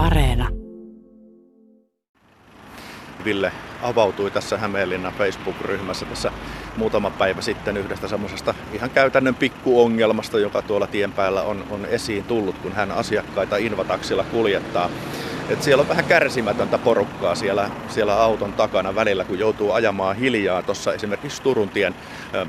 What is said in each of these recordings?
Areena. Ville avautui tässä Hämeenlinnan Facebook-ryhmässä tässä muutama päivä sitten yhdestä semmoisesta ihan käytännön pikkuongelmasta, joka tuolla tien päällä on, on esiin tullut, kun hän asiakkaita Invataksilla kuljettaa. Et siellä on vähän kärsimätöntä porukkaa siellä, siellä auton takana välillä, kun joutuu ajamaan hiljaa tuossa esimerkiksi Turuntien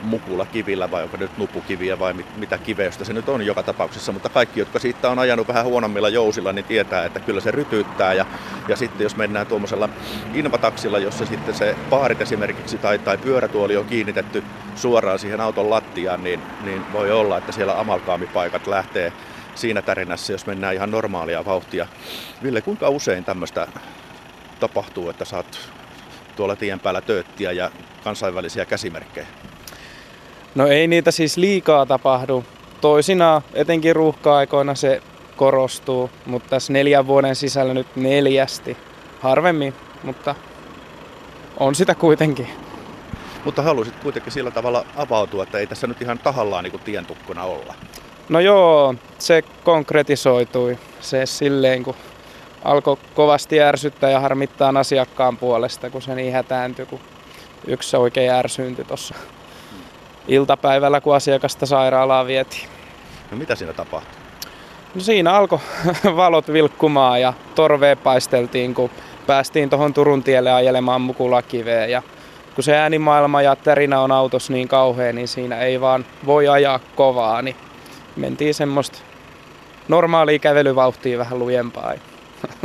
mukula kivillä vai onko nyt nupukiviä vai mit, mitä kiveystä se nyt on joka tapauksessa, mutta kaikki, jotka siitä on ajanut vähän huonommilla jousilla, niin tietää, että kyllä se rytyyttää. Ja, ja sitten jos mennään tuommoisella invataksilla, jossa sitten se paarit esimerkiksi tai, tai pyörätuoli on kiinnitetty suoraan siihen auton lattiaan, niin, niin voi olla, että siellä amalkaamipaikat lähtee siinä tarinassa, jos mennään ihan normaalia vauhtia. Ville, kuinka usein tämmöistä tapahtuu, että saat tuolla tien päällä tööttiä ja kansainvälisiä käsimerkkejä? No ei niitä siis liikaa tapahdu. Toisinaan, etenkin ruuhka-aikoina se korostuu, mutta tässä neljän vuoden sisällä nyt neljästi. Harvemmin, mutta on sitä kuitenkin. Mutta haluaisit kuitenkin sillä tavalla avautua, että ei tässä nyt ihan tahallaan niin tientukkona olla. No joo, se konkretisoitui. Se silleen, kun alkoi kovasti ärsyttää ja harmittaa asiakkaan puolesta, kun se niin hätääntyi, kun yksi oikein ärsyyntyi tuossa iltapäivällä, kun asiakasta sairaalaan vietiin. No mitä siinä tapahtui? No siinä alkoi valot vilkkumaan ja torvea paisteltiin, kun päästiin tuohon Turun tielle ajelemaan mukulakiveen. Ja kun se äänimaailma ja tärinä on autossa niin kauhea, niin siinä ei vaan voi ajaa kovaa, niin mentiin semmoista normaalia kävelyvauhtia vähän lujempaa.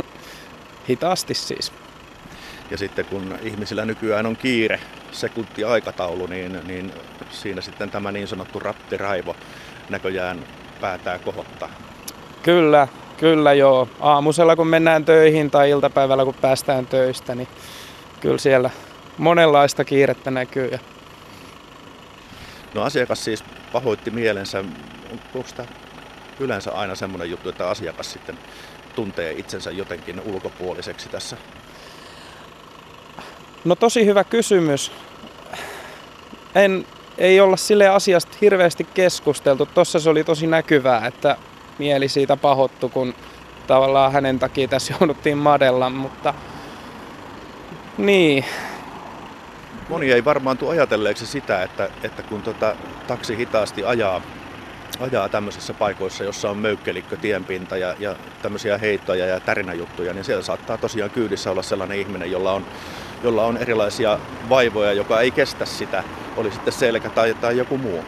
Hitaasti siis. Ja sitten kun ihmisillä nykyään on kiire, sekunti aikataulu, niin, niin siinä sitten tämä niin sanottu rattiraivo näköjään päätää kohottaa. Kyllä, kyllä joo. Aamusella kun mennään töihin tai iltapäivällä kun päästään töistä, niin kyllä siellä monenlaista kiirettä näkyy. No asiakas siis pahoitti mielensä. Onko tämä yleensä aina semmoinen juttu, että asiakas sitten tuntee itsensä jotenkin ulkopuoliseksi tässä? No tosi hyvä kysymys. En, ei olla sille asiasta hirveästi keskusteltu. Tossa se oli tosi näkyvää, että mieli siitä pahoittu, kun tavallaan hänen takia tässä jouduttiin madella, mutta niin. Moni ei varmaan tule ajatelleeksi sitä, että, että kun tota, taksi hitaasti ajaa, ajaa tämmöisissä paikoissa, jossa on möykkelikkö tienpinta ja, ja tämmöisiä heittoja ja tärinäjuttuja, niin siellä saattaa tosiaan kyydissä olla sellainen ihminen, jolla on, jolla on erilaisia vaivoja, joka ei kestä sitä, oli sitten selkä tai, tai joku muu.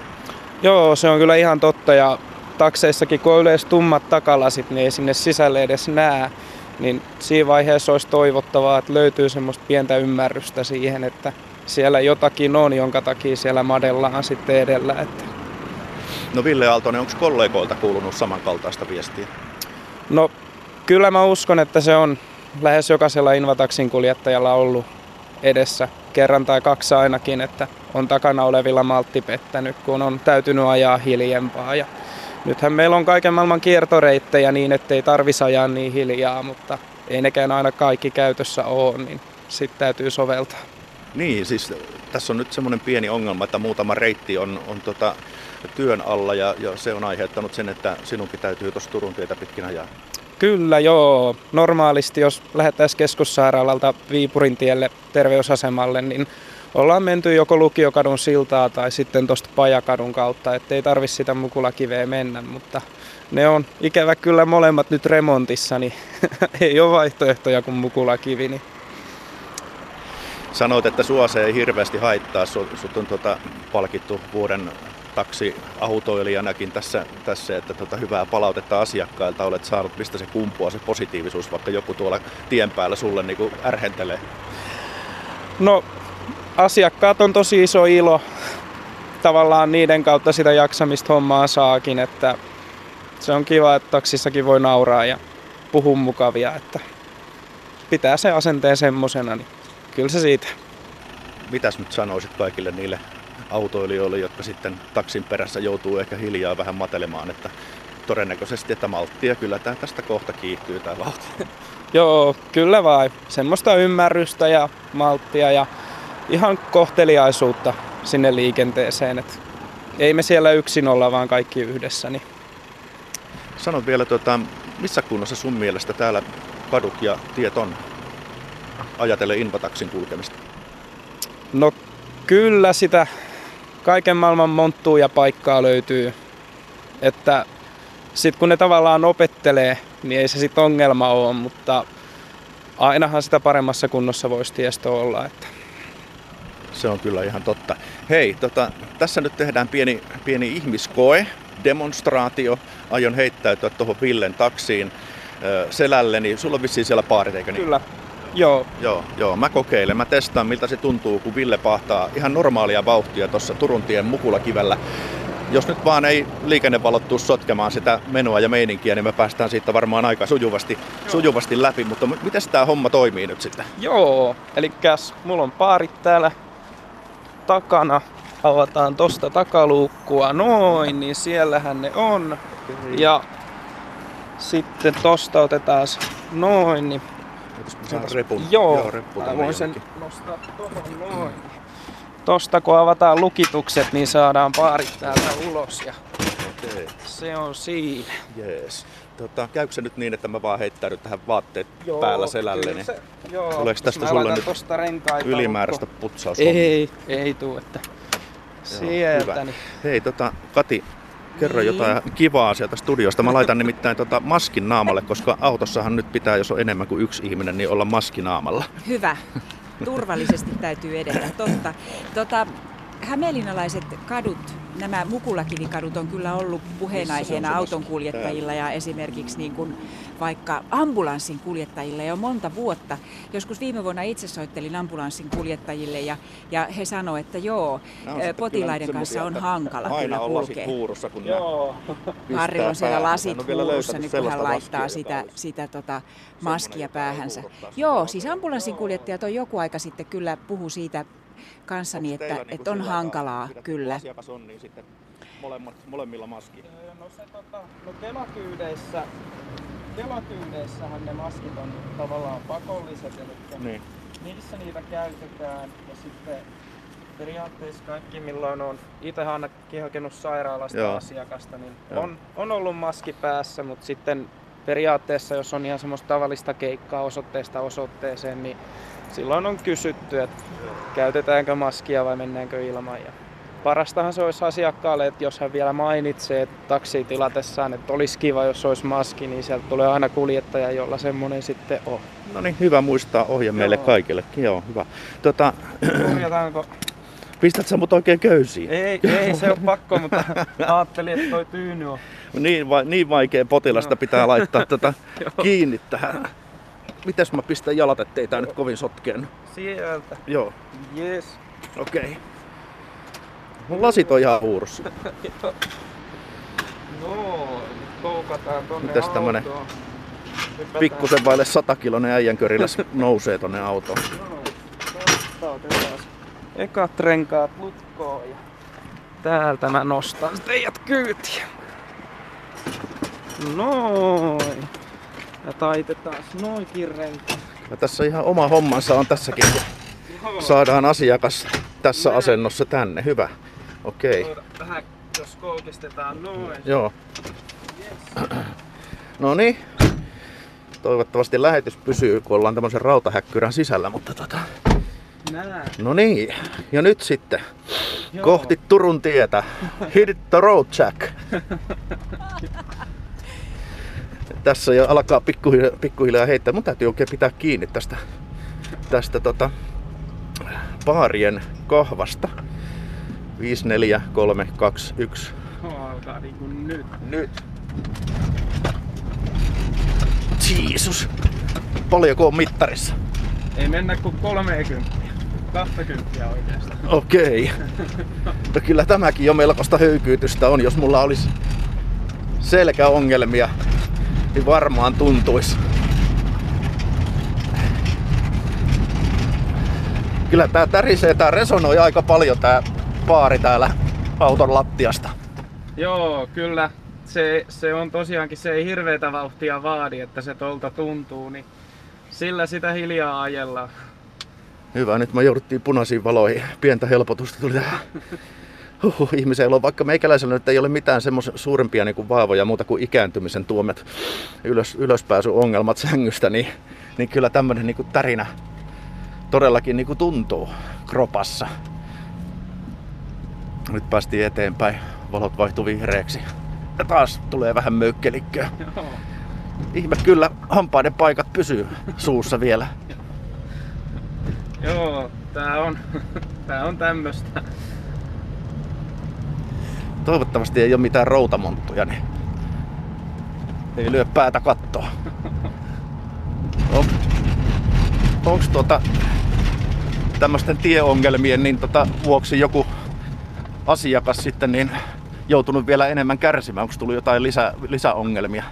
Joo, se on kyllä ihan totta ja takseissakin, kun on yleensä tummat takalasit, niin ei sinne sisälle edes näe. Niin siinä vaiheessa olisi toivottavaa, että löytyy semmoista pientä ymmärrystä siihen, että siellä jotakin on, jonka takia siellä madellaan sitten edellä. Että... No Ville Aaltonen, onko kollegoilta kuulunut samankaltaista viestiä? No kyllä mä uskon, että se on lähes jokaisella Invataksin kuljettajalla ollut edessä kerran tai kaksi ainakin, että on takana olevilla maltti pettänyt, kun on täytynyt ajaa hiljempaa. Ja nythän meillä on kaiken maailman kiertoreittejä niin, ettei tarvitsisi ajaa niin hiljaa, mutta ei nekään aina kaikki käytössä ole, niin sitten täytyy soveltaa. Niin, siis tässä on nyt semmoinen pieni ongelma, että muutama reitti on, on tota, työn alla ja, ja se on aiheuttanut sen, että sinunkin täytyy tuossa Turun tietä pitkin ajaa. Kyllä joo. Normaalisti jos lähdettäisiin keskussairaalalta Viipurin tielle terveysasemalle, niin ollaan menty joko Lukiokadun siltaa tai sitten tuosta Pajakadun kautta, ettei tarvi sitä mukulakiveä mennä, mutta ne on ikävä kyllä molemmat nyt remontissa, niin ei ole vaihtoehtoja kuin mukulakivi. Niin. Sanoit, että sua se ei hirveästi haittaa, sut on tuota palkittu vuoden taksiautoilijanakin tässä, tässä että tota hyvää palautetta asiakkailta olet saanut, mistä se kumpuaa se positiivisuus, vaikka joku tuolla tien päällä sulle niin kuin ärhentelee? No asiakkaat on tosi iso ilo. Tavallaan niiden kautta sitä jaksamista hommaa saakin, että se on kiva, että taksissakin voi nauraa ja puhua mukavia, että pitää se asenteen semmosena, niin kyllä se siitä. Mitäs nyt sanoisit kaikille niille autoilijoille, jotka sitten taksin perässä joutuu ehkä hiljaa vähän matelemaan, että todennäköisesti, että malttia kyllä tämä tästä kohta kiihtyy tämä vauhti. Joo, kyllä vai. Semmoista ymmärrystä ja malttia ja ihan kohteliaisuutta sinne liikenteeseen. Et ei me siellä yksin olla, vaan kaikki yhdessä. Niin. Sanot vielä, tuota, missä kunnossa sun mielestä täällä kadut ja tiet on? Ajatelle Invataksin kulkemista. No kyllä sitä kaiken maailman monttua ja paikkaa löytyy. Että sitten kun ne tavallaan opettelee, niin ei se sitten ongelma ole, mutta ainahan sitä paremmassa kunnossa voisi tiestö olla. Että. Se on kyllä ihan totta. Hei, tota, tässä nyt tehdään pieni, pieni ihmiskoe, demonstraatio. Aion heittäytyä tuohon Villen taksiin selälle, niin sulla on vissiin siellä paarit, eikö niin? Kyllä, Joo. Joo, joo, mä kokeilen. Mä testaan, miltä se tuntuu, kun Ville pahtaa ihan normaalia vauhtia tuossa Turuntien Mukulakivellä. Jos nyt vaan ei liikennevalot tuu sotkemaan sitä menua ja meininkiä, niin me päästään siitä varmaan aika sujuvasti, sujuvasti läpi. Mutta miten tämä homma toimii nyt sitten? Joo, eli mulla on paarit täällä takana. Avataan tosta takaluukkua noin, niin siellähän ne on. Ja sitten tosta otetaan noin, niin repun? Joo, Joo reppu mä voin sen nostaa tohon noin. Tosta kun avataan lukitukset, niin saadaan paarit täältä ulos ja okay. se on siinä. Jees. Tota, käykö se nyt niin, että mä vaan heittäydyn tähän vaatteet joo, päällä selälle? Niin se, joo. Tuleeko tästä sulle nyt ylimääräistä putsausta? Ei, ei tuu, että sieltä. Niin. Hei, tota, Kati, Kerro niin. jotain kivaa sieltä studiosta. Mä laitan nimittäin tota maskin naamalle, koska autossahan nyt pitää, jos on enemmän kuin yksi ihminen, niin olla maski naamalla. Hyvä. Turvallisesti täytyy edetä, totta. Tota, hämeenlinnalaiset kadut nämä mukulakivikadut on kyllä ollut puheenaiheena auton kuljettajilla ja esimerkiksi niin kuin vaikka ambulanssin kuljettajille jo monta vuotta. Joskus viime vuonna itse soittelin ambulanssin kuljettajille ja, ja he sanoivat, että joo, potilaiden kanssa on hankala kyllä kulkea. Huurussa, kun joo. Harri on siellä lasit huurussa, niin kun hän laittaa sitä, sitä tota maskia päähänsä. Joo, siis ambulanssin kuljettajat on joku aika sitten kyllä puhu siitä kanssani, että, niin että on hankalaa kyllä. Asiakas on, niin sitten molemmat, molemmilla maski? No se tota, no kelakyydeissä, kelakyydeissähän ne maskit on tavallaan pakolliset, eli niin. niissä niitä käytetään ja sitten periaatteessa kaikki milloin on itse ainakin hakenut sairaalasta Joo. asiakasta, niin on, on ollut maski päässä, mutta sitten periaatteessa jos on ihan semmoista tavallista keikkaa osoitteesta osoitteeseen, niin silloin on kysytty, että käytetäänkö maskia vai mennäänkö ilman. Ja parastahan se olisi asiakkaalle, että jos hän vielä mainitsee taksi tilatessaan, että olisi kiva, jos olisi maski, niin sieltä tulee aina kuljettaja, jolla semmoinen sitten on. No niin, hyvä muistaa ohje meille kaikillekin. Joo, hyvä. Tota, Korjataanko? Pistät sä mut oikein köysiin? Ei, ei se on pakko, mutta ajattelin, että toi tyyny on. Niin, va- niin vaikea potilasta no. pitää laittaa tota kiinni tähän. Mites mä pistän jalat, ettei tää nyt kovin sotkeen? Sieltä. Joo. Yes. Okei. Okay. Mun lasit on ihan huurussa. no, koukataan tonne Mites tämmönen pikkusen vaille 100 kilonen äijänköriläs nousee tonne autoon? No, Ekat renkaat lukkoon ja täältä mä nostan teidät kyytiä. Noin. Ja taitetaan noinkin renkaat. Ja tässä ihan oma hommansa on tässäkin, kun saadaan asiakas tässä asennossa tänne. Hyvä. Okei. Okay. Vähän jos koukistetaan noin. Joo. Yes. No niin. Toivottavasti lähetys pysyy, kun ollaan tämmöisen rautahäkkyrän sisällä, mutta tota... Nää. No niin, ja nyt sitten Joo. kohti Turun tietä. Hit the road, Jack. Tässä jo alkaa pikkuhiljaa, pikkuhiljaa heittää. Mun täytyy oikein pitää kiinni tästä, tästä tota, paarien kahvasta. 5, 4, 3, 2, 1. Alkaa niinku nyt. Nyt. Jeesus. Paljonko on mittarissa? Ei mennä kuin 30. 20 oikeastaan. Okei. Okay. No kyllä tämäkin jo melkoista höykyytystä on, jos mulla olisi selkäongelmia niin varmaan tuntuisi. Kyllä tää tärisee, tää resonoi aika paljon tää paari täällä auton lattiasta. Joo, kyllä. Se, se on tosiaankin, se ei hirveätä vauhtia vaadi, että se tolta tuntuu, niin sillä sitä hiljaa ajellaan. Hyvä, nyt me jouduttiin punaisiin valoihin. Pientä helpotusta tuli tähän Huhhuh, ihmisellä on, vaikka meikäläisellä nyt ei ole mitään semmoisia suurempia niin kuin vaavoja muuta kuin ikääntymisen tuomet ylös, ylöspääsyongelmat sängystä, niin, niin kyllä tämmöinen niin kuin tärinä todellakin niin kuin tuntuu kropassa. Nyt päästiin eteenpäin, valot vaihtui vihreäksi. Ja taas tulee vähän möykkelikköä. Ihme kyllä, hampaiden paikat pysyy suussa vielä. Joo, tää on, tää on tämmöstä. Toivottavasti ei ole mitään routamonttuja, niin ei lyö päätä kattoa. On, onks tuota tämmöisten tieongelmien niin tota, vuoksi joku asiakas sitten niin joutunut vielä enemmän kärsimään? Onko tullut jotain lisä, lisäongelmia?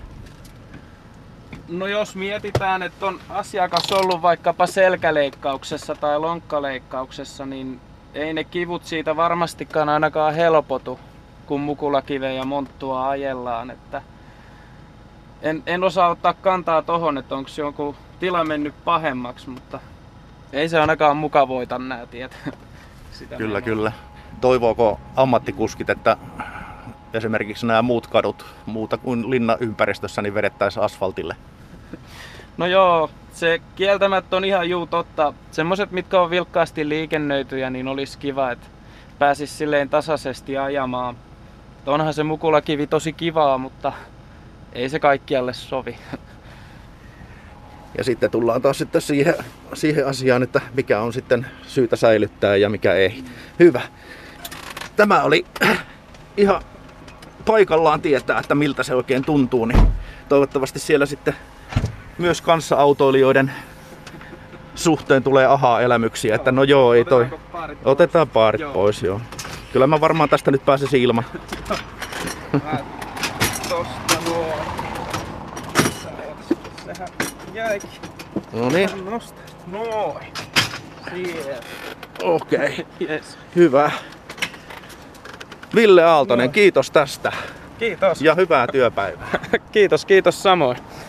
No jos mietitään, että on asiakas ollut vaikkapa selkäleikkauksessa tai lonkkaleikkauksessa, niin ei ne kivut siitä varmastikaan ainakaan helpotu, kun mukulakiveä ja monttua ajellaan. Että en, en osaa ottaa kantaa tohon, että onko joku tila mennyt pahemmaksi, mutta ei se ainakaan mukavoita nää tiet. Sitä Kyllä, menoa. kyllä. Toivooko ammattikuskit, että esimerkiksi nämä muut kadut, muuta kuin linnaympäristössä, niin vedettäisiin asfaltille? No joo, se kieltämättä on ihan juu totta. Semmoset, mitkä on vilkkaasti liikennöityjä, niin olisi kiva, että pääsis silleen tasaisesti ajamaan. Onhan se mukulakivi tosi kivaa, mutta ei se kaikkialle sovi. Ja sitten tullaan taas sitten siihen, siihen asiaan, että mikä on sitten syytä säilyttää ja mikä ei. Hyvä. Tämä oli ihan paikallaan tietää, että miltä se oikein tuntuu, niin toivottavasti siellä sitten myös kanssa-autoilijoiden suhteen tulee ahaa-elämyksiä, että no joo, ei toi. Otetaan paarit pois, joo. Kyllä mä varmaan tästä nyt pääsisin ilman. Mä tosta nuo. Sehän jäikin. No niin, Nosta. Noin. Siellä. okei. Okay. Yes. Hyvä. Ville Aaltonen, Joo. kiitos tästä Kiitos. ja hyvää työpäivää. Kiitos, kiitos samoin.